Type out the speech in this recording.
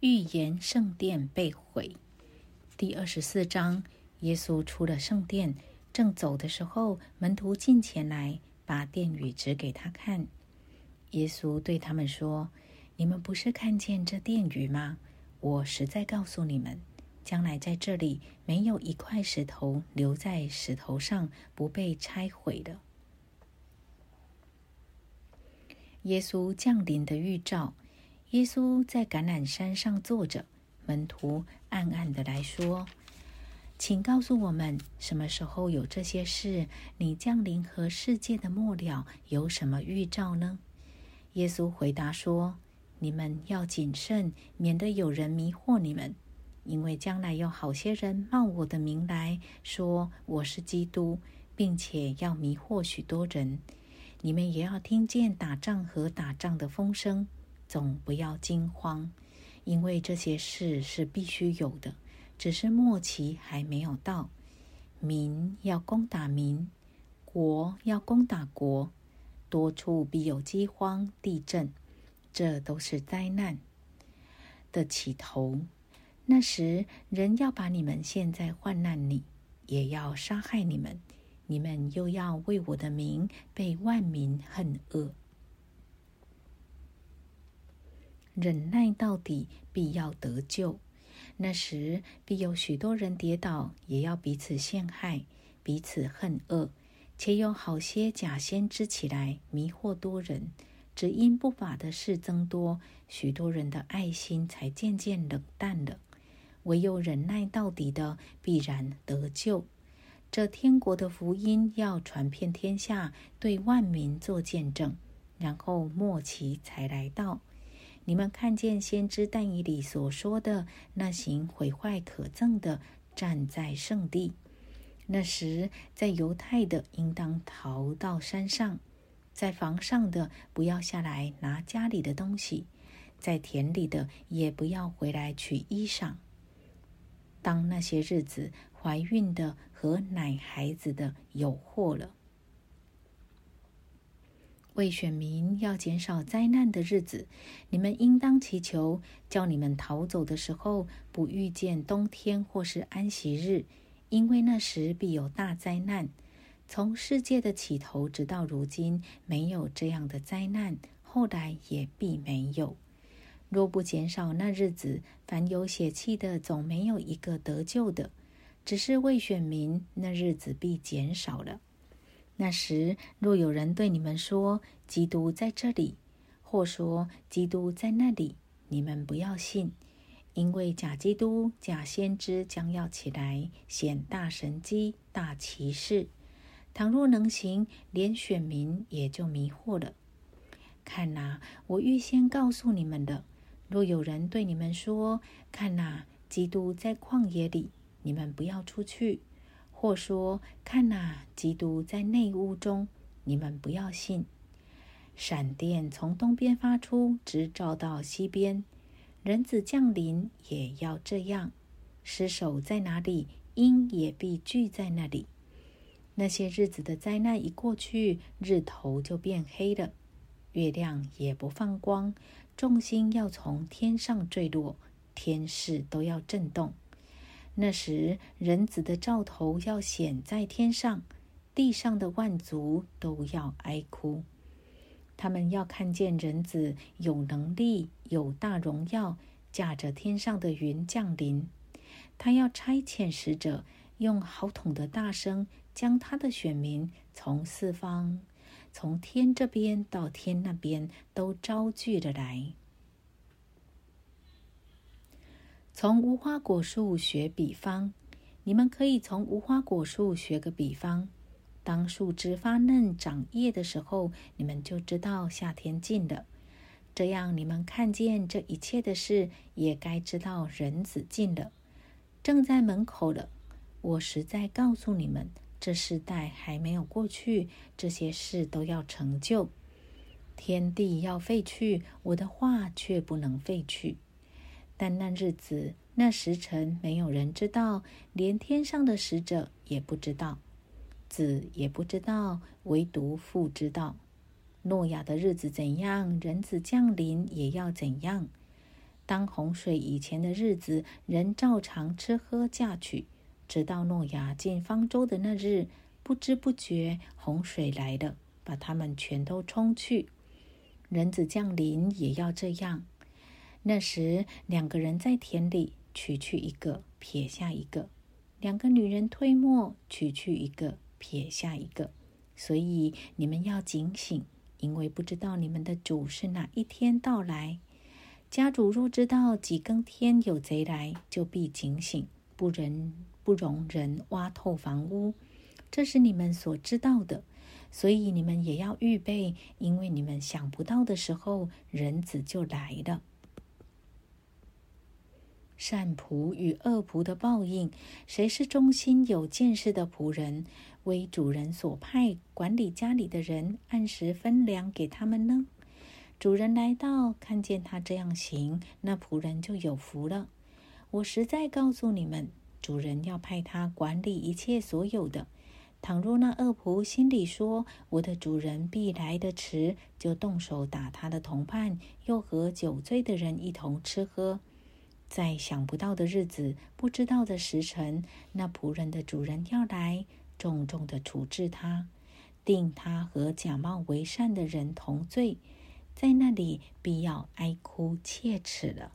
预言圣殿被毁。第二十四章，耶稣出了圣殿，正走的时候，门徒进前来，把殿宇指给他看。耶稣对他们说：“你们不是看见这殿宇吗？我实在告诉你们，将来在这里没有一块石头留在石头上不被拆毁的。”耶稣降临的预兆。耶稣在橄榄山上坐着，门徒暗暗的来说：“请告诉我们，什么时候有这些事？你降临和世界的末了有什么预兆呢？”耶稣回答说：“你们要谨慎，免得有人迷惑你们，因为将来有好些人冒我的名来说我是基督，并且要迷惑许多人。你们也要听见打仗和打仗的风声。”总不要惊慌，因为这些事是必须有的，只是末期还没有到。民要攻打民，国要攻打国，多处必有饥荒、地震，这都是灾难的起头。那时，人要把你们陷在患难里，也要杀害你们，你们又要为我的名被万民恨恶。忍耐到底，必要得救。那时必有许多人跌倒，也要彼此陷害，彼此恨恶，且有好些假先知起来迷惑多人。只因不法的事增多，许多人的爱心才渐渐冷淡了。唯有忍耐到底的，必然得救。这天国的福音要传遍天下，对万民做见证，然后末期才来到。你们看见先知但以里所说的那行毁坏可憎的站在圣地，那时在犹太的应当逃到山上，在房上的不要下来拿家里的东西，在田里的也不要回来取衣裳。当那些日子，怀孕的和奶孩子的有祸了。为选民要减少灾难的日子，你们应当祈求，叫你们逃走的时候不遇见冬天或是安息日，因为那时必有大灾难。从世界的起头直到如今，没有这样的灾难，后来也必没有。若不减少那日子，凡有血气的总没有一个得救的。只是为选民，那日子必减少了。那时，若有人对你们说基督在这里，或说基督在那里，你们不要信，因为假基督、假先知将要起来显大神机、大奇事。倘若能行，连选民也就迷惑了。看哪，我预先告诉你们的。若有人对你们说：“看哪，基督在旷野里”，你们不要出去。或说：“看哪，基督在内屋中，你们不要信。闪电从东边发出，直照到西边。人子降临也要这样。尸首在哪里，鹰也必聚在那里。那些日子的灾难一过去，日头就变黑了，月亮也不放光，众星要从天上坠落，天势都要震动。”那时，人子的兆头要显在天上，地上的万族都要哀哭。他们要看见人子有能力、有大荣耀，驾着天上的云降临。他要差遣使者，用好筒的大声，将他的选民从四方、从天这边到天那边都招聚了来。从无花果树学比方，你们可以从无花果树学个比方。当树枝发嫩长叶的时候，你们就知道夏天近了。这样，你们看见这一切的事，也该知道人子近了，正在门口了。我实在告诉你们，这世代还没有过去，这些事都要成就。天地要废去，我的话却不能废去。但那日子、那时辰，没有人知道，连天上的使者也不知道，子也不知道，唯独父知道。诺亚的日子怎样，人子降临也要怎样。当洪水以前的日子，人照常吃喝嫁娶，直到诺亚进方舟的那日，不知不觉洪水来了，把他们全都冲去。人子降临也要这样。那时，两个人在田里，取去一个，撇下一个；两个女人推磨，取去一个，撇下一个。所以你们要警醒，因为不知道你们的主是哪一天到来。家主若知道几更天有贼来，就必警醒，不人不容人挖透房屋。这是你们所知道的，所以你们也要预备，因为你们想不到的时候，人子就来了。善仆与恶仆的报应，谁是忠心有见识的仆人，为主人所派管理家里的人，按时分粮给他们呢？主人来到，看见他这样行，那仆人就有福了。我实在告诉你们，主人要派他管理一切所有的。倘若那恶仆心里说：“我的主人必来得迟”，就动手打他的同伴，又和酒醉的人一同吃喝，在想不到的日子、不知道的时辰，那仆人的主人要来，重重的处置他，定他和假冒为善的人同罪。在那里必要哀哭切齿了。